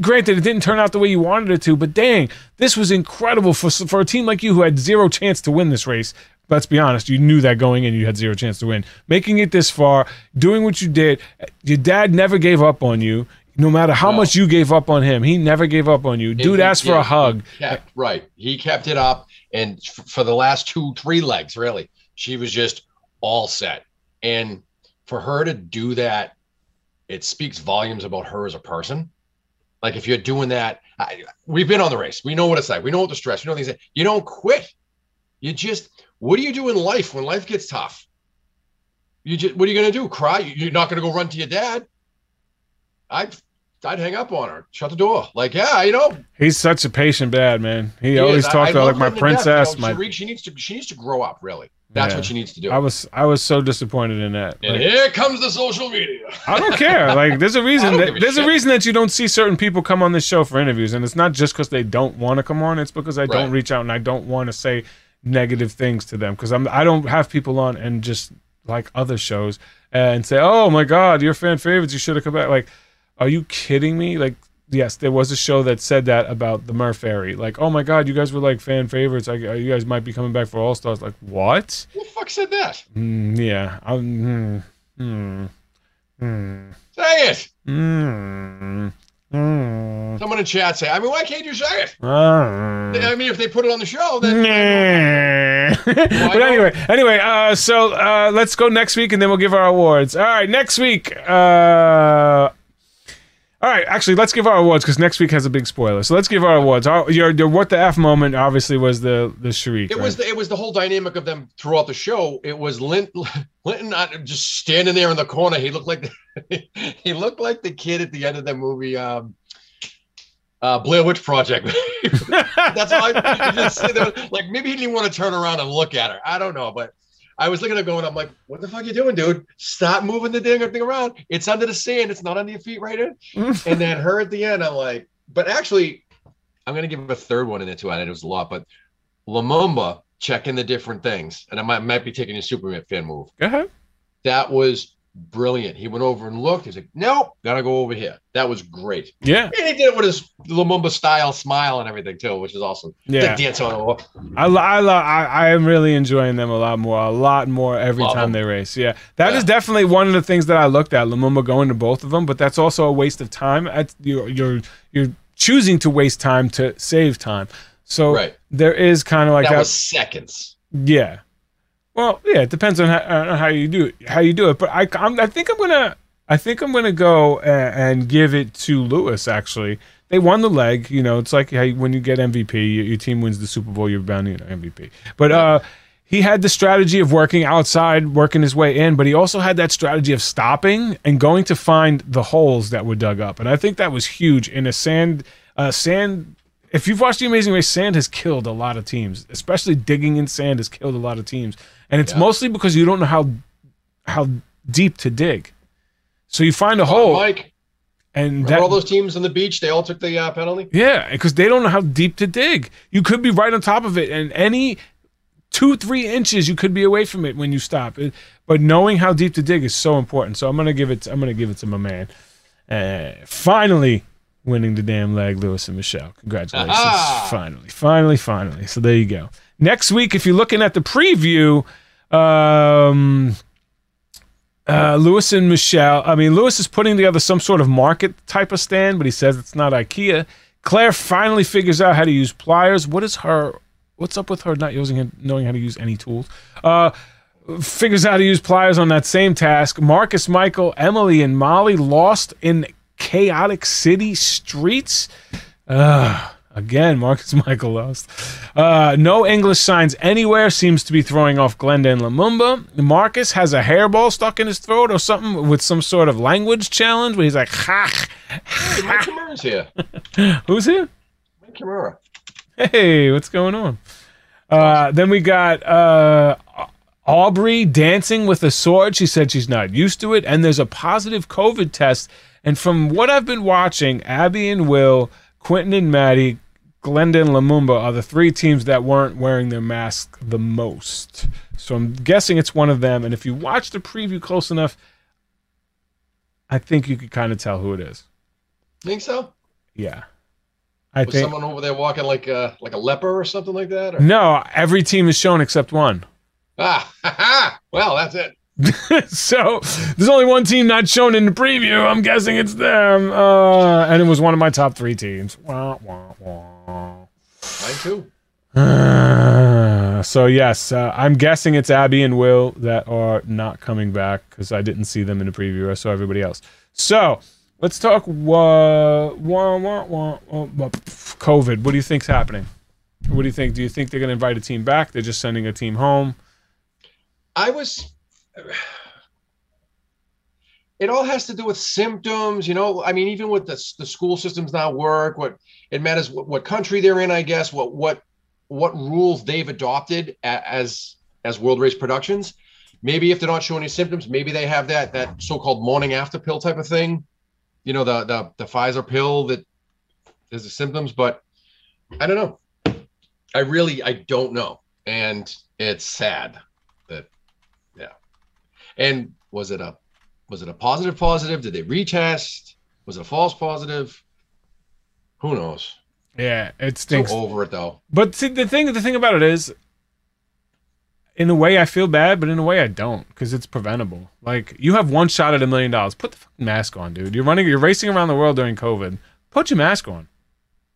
granted, it didn't turn out the way you wanted it to, but dang, this was incredible for for a team like you who had zero chance to win this race. Let's be honest, you knew that going in, you had zero chance to win. Making it this far, doing what you did, your dad never gave up on you. No matter how No. much you gave up on him, he never gave up on you. Dude he asked for a hug. Kept, right. He kept it up. And f- for the last two, three legs, really, she was just all set. And for her to do that, it speaks volumes about her as a person. Like if you're doing that, I, we've been on the race. We know what it's like. We know what the stress. We know things. You don't quit. You just. What do you do in life when life gets tough? You just. What are you gonna do? Cry? You're not gonna go run to your dad. I'd. I'd hang up on her, shut the door. Like, yeah, you know, He's such a patient dad, man. He He always is. I- talked I about like my princess, you know, my Sharik, she needs to she needs to grow up. Really, that's Yeah. what she needs to do. I was I was so disappointed in that. and Like, here comes the social media. I don't care. (laughs) Like there's a reason that a there's a reason that you don't see certain people come on this show for interviews, and it's not just because they don't want to come on. It's because I don't reach out and I don't want to say negative things to them because I'm I don't have people on and just like other shows and say, oh my god, you're fan favorites. You should have come back. Like, are you kidding me? Like. Yes, there was a show that said that about the Mur Fairy. Like, oh my God, you guys were like fan favorites. I, you guys might be coming back for All Stars. Like, what? Who the fuck said that? Mm, yeah. I'm, mm, mm, Say it. mm, mm, Someone in chat say. I mean, why can't you say it? mm. I mean, if they put it on the show, then but anyway, anyway, uh, so uh, let's go next week and then we'll give our awards. All right, next week. Uh, all right, actually, let's give our awards because next week has a big spoiler. So let's give our awards. Our, your, your what the f moment obviously was the the Sharik. it was the, it was the whole dynamic of them throughout the show. It was Lin, (laughs) Linton not just standing there in the corner. He looked like (laughs) he looked like the kid at the end of the movie. Um, uh, Blair Witch Project. (laughs) That's all I just sit there, like maybe he didn't want to turn around and look at her. I don't know, but I was looking at going, I'm like, what the fuck are you doing, dude? Stop moving the dang thing around. It's under the sand. It's not under your feet right in. (laughs) and then her at the end, I'm like, but actually, I'm gonna give a third one in it too. I know it was a lot, but Lumumba checking the different things, and I might might be taking a Superman fan move. Ahead. That was brilliant. He went over and looked. He's like, nope, gotta go over here. That was great. Yeah. And he did it with his Lumumba style smile and everything too, which is awesome. Yeah. The dance on the wall. I, I, I, I am really enjoying them a lot more, a lot more every Love time them. they race. Yeah, that is Yeah. definitely one of the things that I looked at. Lumumba going to both of them, but that's also a waste of time. At, you're, you're you're choosing to waste time to save time. So Right. there is kind of like that that. was seconds. yeah. Well, yeah, it depends on how, on how you do it, how you do it. But I, I'm, I think I'm gonna, I think I'm gonna go and, and give it to Lewis. Actually, they won the leg. You know, it's like how you- when you get MVP, your, your team wins the Super Bowl, you're bound to get an MVP. But uh, he had the strategy of working outside, working his way in, but he also had that strategy of stopping and going to find the holes that were dug up. And I think that was huge in a sand, uh, sand. If you've watched The Amazing Race, sand has killed a lot of teams, especially digging in sand has killed a lot of teams. And it's Yeah. mostly because you don't know how how deep to dig. So you find a hole, Mike, and that all those teams on the beach? They all took the uh, penalty. yeah, because they don't know how deep to dig. You could be right on top of it, and any two, three inches you could be away from it when you stop. It- But knowing how deep to dig is so important. So I'm gonna give it. I'm gonna give it to my man. Uh, finally winning the damn leg, Lewis and Michelle. Congratulations! Aha! Finally, finally, finally. So there you go. Next week, if you're looking at the preview, um, uh, Lewis and Michelle. I mean, Lewis is putting together some sort of market type of stand, but he says it's not IKEA. Claire finally figures out how to use pliers. What is her? What's up with her not using knowing how to use any tools? Uh, figures out how to use pliers on that same task. Marcus, Michael, Emily, and Molly lost in chaotic city streets. Uh, again, Marcus (laughs) Michael lost. Uh, no English signs anywhere seems to be throwing off Glenda and Lumumba. Marcus has a hairball stuck in his throat or something with some sort of language challenge where he's like, ha. Hey, Mike Kimura's here. (laughs) Who's here? Mike Kimura. Hey, what's going on? Uh, then we got uh, Aubrey dancing with a sword. She said she's not used to it. And there's a positive COVID test. And from what I've been watching, Abby and Will, Quinton and Mattie, Glenda and Lumumba are the three teams that weren't wearing their mask the most. So I'm guessing it's one of them. And if you watch the preview close enough, I think you could kind of tell who it is. Think so? Yeah. I Was think. someone over there walking like a like a leper or something like that? Or? No, every team is shown except one. Ah, (laughs) well, that's it. (laughs) so there's only one team not shown in the preview. I'm guessing it's them. Uh, and it was one of my top three teams. Wah, wah, wah. Mine too. Uh, so yes, uh, I'm guessing it's Abby and Will that are not coming back because I didn't see them in the preview. I saw everybody else. So let's talk. Wah, wah, wah, wah, wah, wah, COVID. What do you think's happening? What do you think? Do you think they're going to invite a team back? They're just sending a team home? I was. It all has to do with symptoms, you know. I mean, even with the the school systems now work, what it matters what, what country they're in, I guess. What what what rules they've adopted as as World Race Productions. Maybe if they're not showing any symptoms, maybe they have that that so-called morning after pill type of thing. You know, the the the Pfizer pill that is the symptoms, but I don't know. I really I don't know, and it's sad that. And was it a was it a positive positive? Did they retest? Was it a false positive? Who knows? Yeah, it So stinks. over it though. But see, the thing, the thing about it is, in a way, I feel bad, but in a way, I don't because it's preventable. Like you have one shot at a million dollars. Put the fucking mask on, dude. You're running, you're racing around the world during COVID. Put your mask on.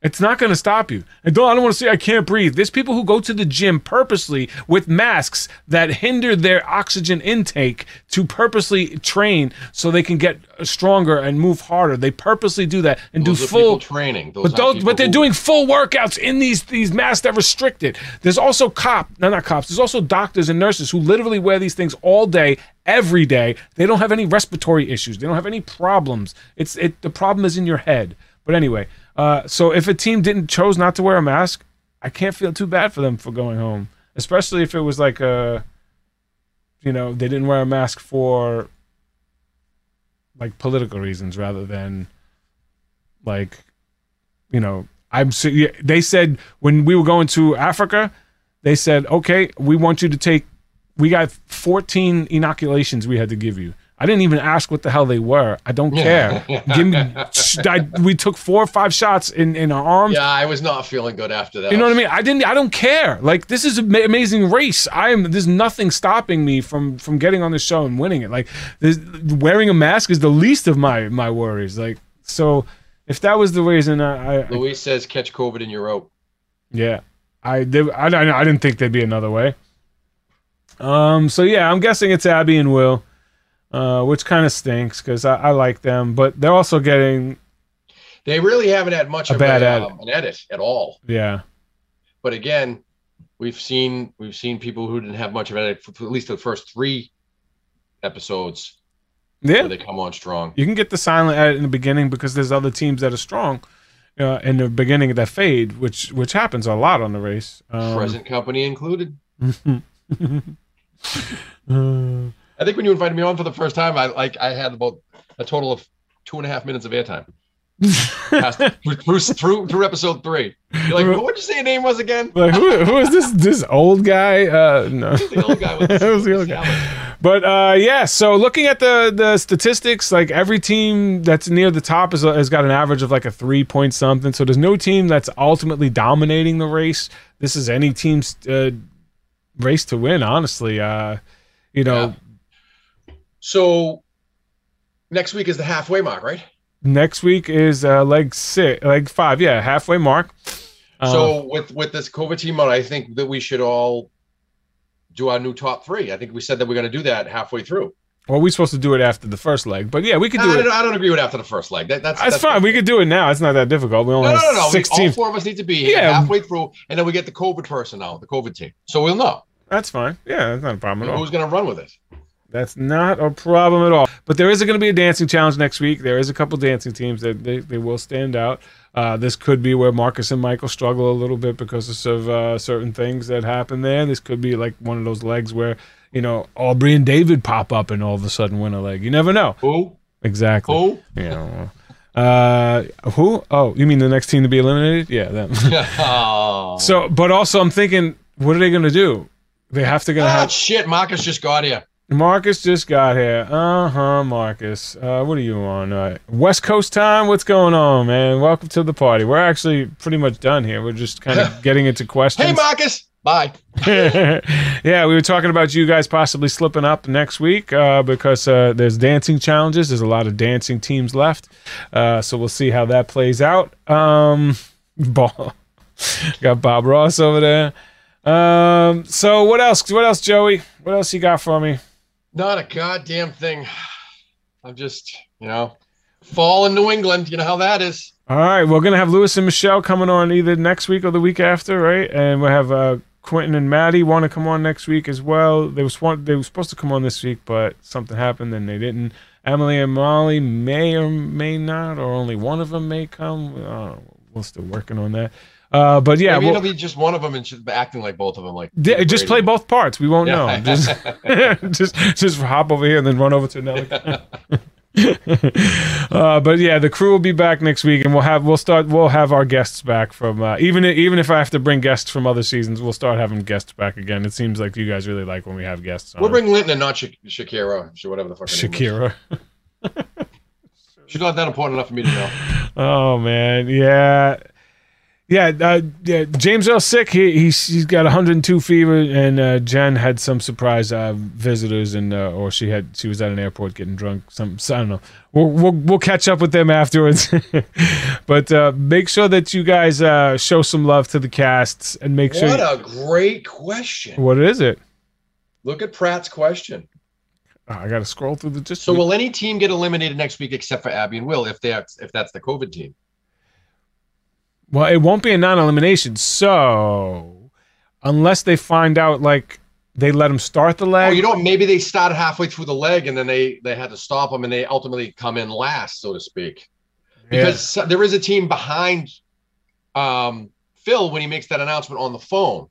It's not going to stop you. And don't, I don't want to say I can't breathe. There's people who go to the gym purposely with masks that hinder their oxygen intake to purposely train so they can get stronger and move harder. They purposely do that and Those do full training. Those but those, but they're who- doing full workouts in these these masks that restrict it. There's also cop, no, not cops. There's also doctors and nurses who literally wear these things all day, every day. They don't have any respiratory issues. They don't have any problems. It's it. The problem is in your head. But anyway, uh, so if a team didn't chose not to wear a mask, I can't feel too bad for them for going home, especially if it was like a you know they didn't wear a mask for like political reasons rather than like you know I'm they said when we were going to Africa they said okay we want you to take we got 14 inoculations we had to give you I didn't even ask what the hell they were I don't care (laughs) give me I, we took four or five shots in in our arms Yeah, I was not feeling good after that. you know what I mean? I didn't. I don't care. Like this is an amazing race. I am. There's nothing stopping me from from getting on the show and winning it. Like wearing a mask is the least of my my worries. Like so, if that was the reason, I, I Lewis says catch COVID in your rope. yeah, I did. I, I I didn't think there'd be another way. Um. So yeah, I'm guessing it's Abby and Will, uh, which kind of stinks because I, I like them, but they're also getting They really haven't had much of bad a, edit. um, an edit at all. yeah. But again, we've seen we've seen people who didn't have much of an edit for, for at least the first three episodes Yeah, where they come on strong. You can get the silent edit in the beginning because there's other teams that are strong uh, in the beginning of that fade, which which happens a lot on the race. Um, Present company included. uh, (laughs) (laughs) I think when you invited me on for the first time, I like I had about a total of two and a half minutes of airtime. (laughs) Through, through, through episode three. You're like, what would you say your name was again? like who, who is this this old guy? Uh, no, The old guy with (laughs) was the old guy. But uh, yeah, so looking at the the statistics, like every team that's near the top is, has got an average of like a three point something. So there's no team that's ultimately dominating the race. This is any team's uh, race to win. Honestly, uh, you know, So next week is the halfway mark, right? next week is uh, leg six, leg five. Yeah, halfway mark. Uh, so with with this COVID team on, I think that we should all do our new top three. I think we said that we're going to do that halfway through. well, we're supposed to do it after the first leg, but yeah, we could I do don't, it. I don't agree with after the first leg. That, that's That's, fine. We could do it now. It's not that difficult. We only No, no, have no, no. We, six all four of us need to be here Yeah. halfway through, and then we get the COVID person out, the COVID team. So we'll know That's fine. Yeah, that's not a problem at all. who's going to run with it. That's not a problem at all. But there is going to be a dancing challenge next week. There is a couple dancing teams that they, they will stand out. Uh, this could be where Marcus and Michael struggle a little bit because of uh, certain things that happen there. This could be like one of those legs where, you know, Aubrey and David pop up and all of a sudden win a leg. You never know. Who? Exactly. Who? Yeah. Uh, who? Oh, you mean the next team to be eliminated? Yeah, them. (laughs) oh. (laughs) so, but also I'm thinking, what are they going to do? They have to gonna ah, have shit. Marcus just got here. Marcus just got here. Uh huh, Marcus. Uh, what are you on? Uh, West Coast time? What's going on, man? Welcome to the party. We're actually pretty much done here. We're just kind of (laughs) getting into questions. Hey, Marcus. Bye. (laughs) yeah, we were talking about you guys possibly slipping up next week uh, because uh, there's dancing challenges. There's a lot of dancing teams left, uh, so we'll see how that plays out. Um, (laughs) ball. got Bob Ross over there. Um, so what else? What else, Joey? What else you got for me? Not a goddamn thing. I'm just, you know, fall in New England. You know how that is. All right, we're gonna have Lewis and Michelle coming on either next week or the week after, right? And we'll have uh, Quinton and Mattie want to come on next week as well. They was they were supposed to come on this week, but something happened and they didn't. Emily and Molly may or may not, or only one of them may come. Uh, we're still working on that. Uh, but yeah, Maybe we'll, it'll be just one of them and she's acting like both of them. Like, yeah, just play both parts. We won't Yeah. know. Just, (laughs) just just hop over here and then run over to another. (laughs) uh, but yeah, the crew will be back next week, and we'll have we'll start we'll have our guests back from uh, even even if I have to bring guests from other seasons, we'll start having guests back again. It seems like you guys really like when we have guests. On. We'll bring Linton and not Sha- Shakira, Sh- whatever the fuck. her name is. Shakira. She's not that important enough for me to know. (laughs) Oh man, yeah, yeah. Uh, yeah James L. sick. He he's, he's got 102 fever, and uh, Jen had some surprise uh, visitors, and uh, or she had she was at an airport getting drunk. Some I don't know. We'll we'll, we'll catch up with them afterwards. (laughs) but uh, make sure that you guys uh, show some love to the casts, and make sure. What a great question. what is it? Look at Pratt's question. Oh, I got to scroll through the just. So will any team get eliminated next week except for Abby and Will if they if that's the COVID team? Well, it won't be a non-elimination. So, unless they find out, like they let them start the leg. Oh, you know, maybe they started halfway through the leg and then they they had to stop them and they ultimately come in last, so to speak. Yeah. Because there is a team behind um, Phil when he makes that announcement on the phone.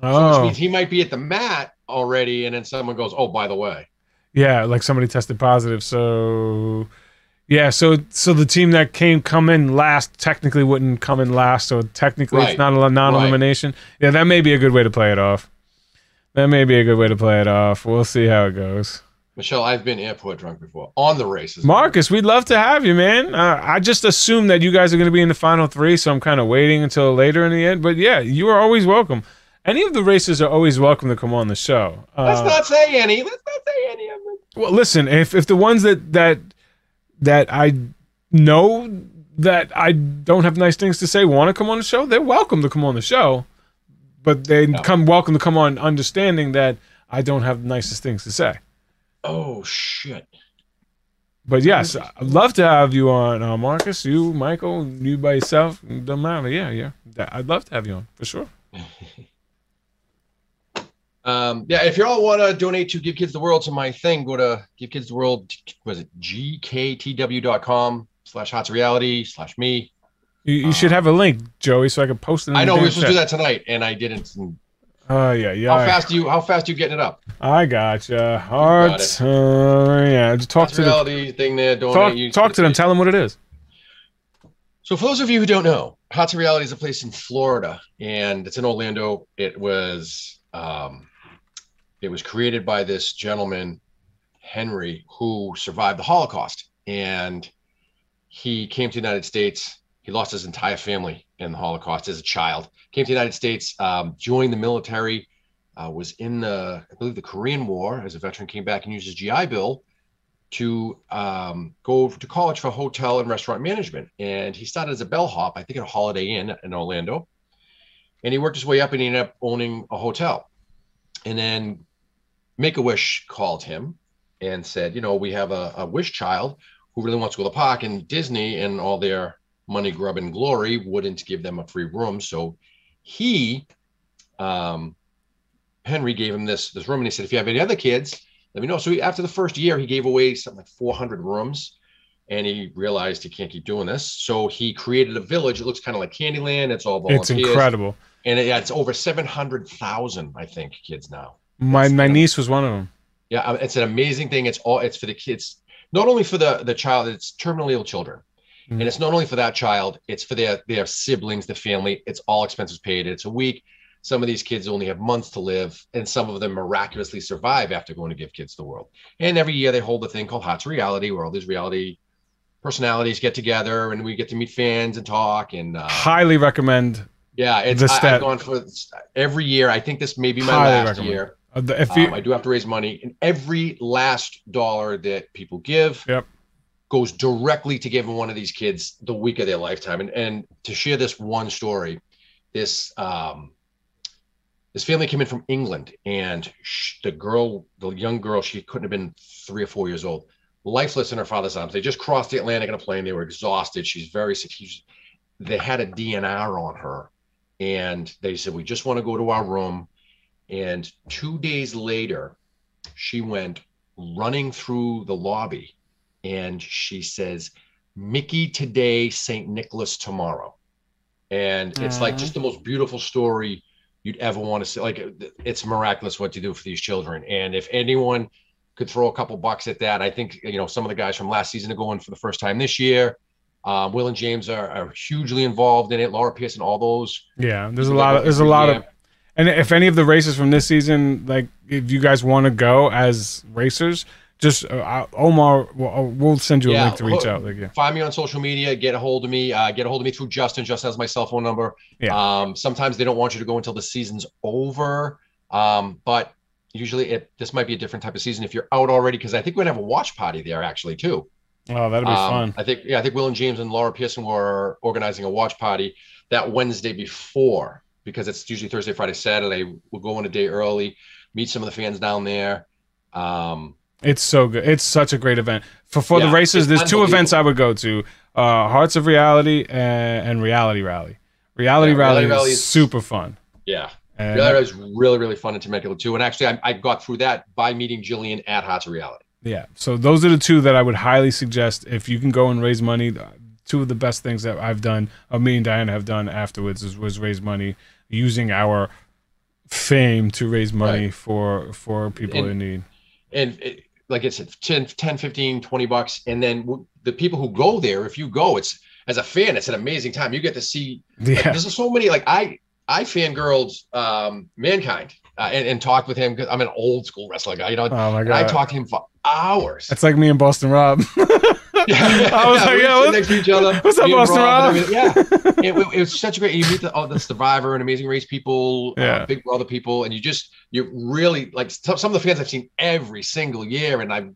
So which oh, means he might be at the mat already, and then someone goes, "Oh, by the way." Yeah, like somebody tested positive. So yeah, so so the team that came come in last technically wouldn't come in last, so technically Right. it's not a non-elimination. Yeah, that may be a good way to play it off. That may be a good way to play it off. We'll see how it goes. Michelle, I've been airport drunk before on the races. Marcus, we'd love to have you, man. Uh, I just assumed that you guys are going to be in the final three, so I'm kind of waiting until later in the end. But yeah, you are always welcome. Any of the races are always welcome to come on the show. Uh, Let's not say any. Let's not say any of them. Well, listen, if if the ones that that that I know that I don't have nice things to say want to come on the show, they're welcome to come on the show. But they No. come welcome to come on understanding that I don't have the nicest things to say. Oh shit. But yes, I'd love to have you on, uh, Marcus. You, Michael, you by yourself, doesn't matter. Yeah, yeah, I'd love to have you on for sure. (laughs) Um, yeah, if you all want to donate to Give Kids the World to my thing, go to Give Kids the World. Was it gktw.com slash hot reality slash me? You, you should have a link, Joey, so I can post it. In I know we were supposed to do that tonight, and I didn't. Oh yeah, yeah. How fast do you? How fast you getting it up? I gotcha. Hard. it. Uh, yeah, just talk Hot to the reality thing there. Donate. talk, you- talk to them. Tell them what it is. So, for those of you who don't know, Hot Reality is a place in Florida, and it's in Orlando. It was um, it was created by this gentleman, Henry, who survived the Holocaust, and he came to the United States. He lost his entire family in the Holocaust as a child. Came to the United States, um, joined the military, uh, was in the I believe the Korean War as a veteran. Came back and used his GI Bill to um, go to college for hotel and restaurant management. And he started as a bellhop, I think at a Holiday Inn in Orlando. And he worked his way up and he ended up owning a hotel. And then Make a Wish called him and said, you know, we have a, a wish child who really wants to go to the park, and Disney and all their money grub and glory wouldn't give them a free room. So he, um, Henry gave him this this room, and he said, if you have any other kids, let me know. So he, after the first year, he gave away something like 400 rooms, and he realized he can't keep doing this. So he created a village. It looks kind of like Candyland. It's all It's incredible. And it, yeah, it's over 700,000, I think, kids now. My It's, my niece was one of them. Yeah, uh, it's an amazing thing. It's all it's for the kids, not only for the the child. It's terminally ill children, Mhm. and it's not only for that child. It's for their their siblings, the family. It's all expenses paid. It's a week. Some of these kids only have months to live, and some of them miraculously survive after going to give kids the world. And every year they hold a thing called Hearts of Reality, where all these reality personalities get together, and we get to meet fans and talk. And uh, Highly recommend. Yeah, it's The I, I've gone for every year. I think this may be my Highly last recommend. year. Uh, the- if you Um, I do have to raise money, and every last dollar that people give Yep. goes directly to giving one of these kids the week of their lifetime. And and to share this one story, this um, this family came in from England, and sh- the girl, the young girl, she couldn't have been three or four years old, lifeless in her father's arms. They just crossed the Atlantic in a plane. They were exhausted. She's very sick. She's, they had a DNR on her, and they said, "We just want to go to our room." And two days later, she went running through the lobby and she says, Mickey today, St. Nicholas tomorrow. And it's like mm. just the most beautiful story you'd ever want to see. Like it's miraculous what you do for these children. And if anyone could throw a couple bucks at that, I think, you know, some of the guys from last season are going for the first time this year. Um, Will and James are, are hugely involved in it. Laura Pearson, all those. yeah, there's a lot of there's a lot of And if any of the races from this season, like if you guys want to go as racers, just uh, Omar, we'll, uh, we'll send you a Yeah, link to reach out. Like, yeah. find me on social media get a hold of me uh, get a hold of me through justin justin has my cell phone number Yeah. um, sometimes they don't want you to go until the season's over um, but usually it this might be a different type of season if you're out already because i think we're gonna have a watch party there actually too Oh, that'd be Um, fun. i think yeah i think will and james and laura pearson were organizing a watch party that wednesday before because it's usually thursday friday saturday we'll go in a day early meet some of the fans down there um, It's so good. It's such a great event. For for the Yeah, races, there's two events I would go to: uh, Hearts of Reality and, and Reality Rally. Reality Yeah, Rally Rally is is- super fun. yeah And Reality is really, really fun in Temecula too. And actually, I, I got through that by meeting Jillian at Hearts of Reality. Yeah, so those are the two that I would highly suggest if you can go and raise money. uh, Two of the best things that I've done, uh, me and Diana have done afterwards, is, was raise money using our fame to raise money right. for for people and, in need. And it, like I said, 10, 10, 15, 20 bucks. And then the people who go there, if you go, it's as a fan, it's an amazing time. You get to see, yeah. Like, there's so many, like I, I fangirled um, Mankind uh, and, and talked with him because I'm an old school wrestler guy. You know, oh my God. I talked to him for hours. It's like me and Boston Rob. (laughs) (laughs) yeah, I was yeah, like, yeah, next to each other. What's up, Boston Rob? Rob? yeah, (laughs) it, it, it, was such a great. You meet the, oh, the Survivor and Amazing Race people, uh, yeah. uh, Big Brother people, and you just you really like some of the fans I've seen every single year, and I've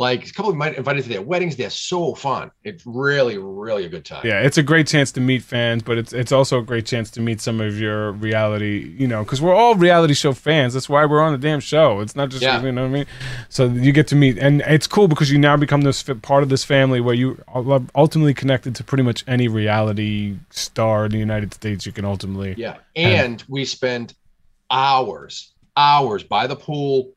like a couple of them invited to their weddings. They're so fun. It's really, really a good time. Yeah, it's a great chance to meet fans, but it's it's also a great chance to meet some of your reality, you know, because we're all reality show fans. That's why we're on the damn show. It's not just yeah. you know what I mean. So you get to meet, and it's cool because you now become this part of this family where you are ultimately connected to pretty much any reality star in the United States. You can ultimately yeah, and we spend hours, hours by the pool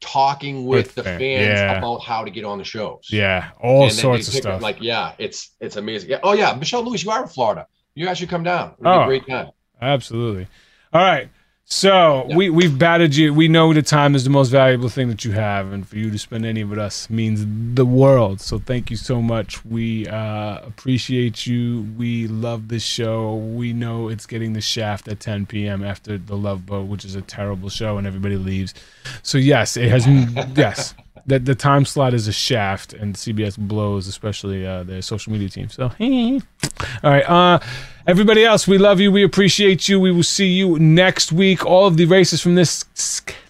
talking with, the fans yeah. about how to get on the shows. Yeah, all and sorts of stuff. Like, yeah, it's it's amazing. Yeah. Oh yeah, Michelle Lewis, you are in Florida. You guys should come down. It'll oh, great time. Absolutely. All right. So yeah. we we've batted you. We know the time is the most valuable thing that you have, and for you to spend any with us means the world. So thank you so much. We uh, appreciate you. We love this show. We know it's getting the shaft at 10 p.m. after the Love Boat, which is a terrible show, and everybody leaves. So yes, it has. yes, that the time slot is a shaft, and CBS blows, especially uh, their social media team. So, (laughs) all right, uh, everybody else, we love you, we appreciate you. We will see you next week. All of the races from this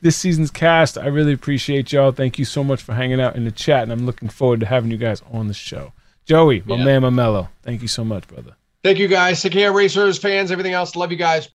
this season's cast, I really appreciate y'all. Thank you so much for hanging out in the chat, and I'm looking forward to having you guys on the show. Joey, my yeah. man, Mamelo, thank you so much, brother. Thank you, guys. Take care, racers, fans, everything else. Love you guys.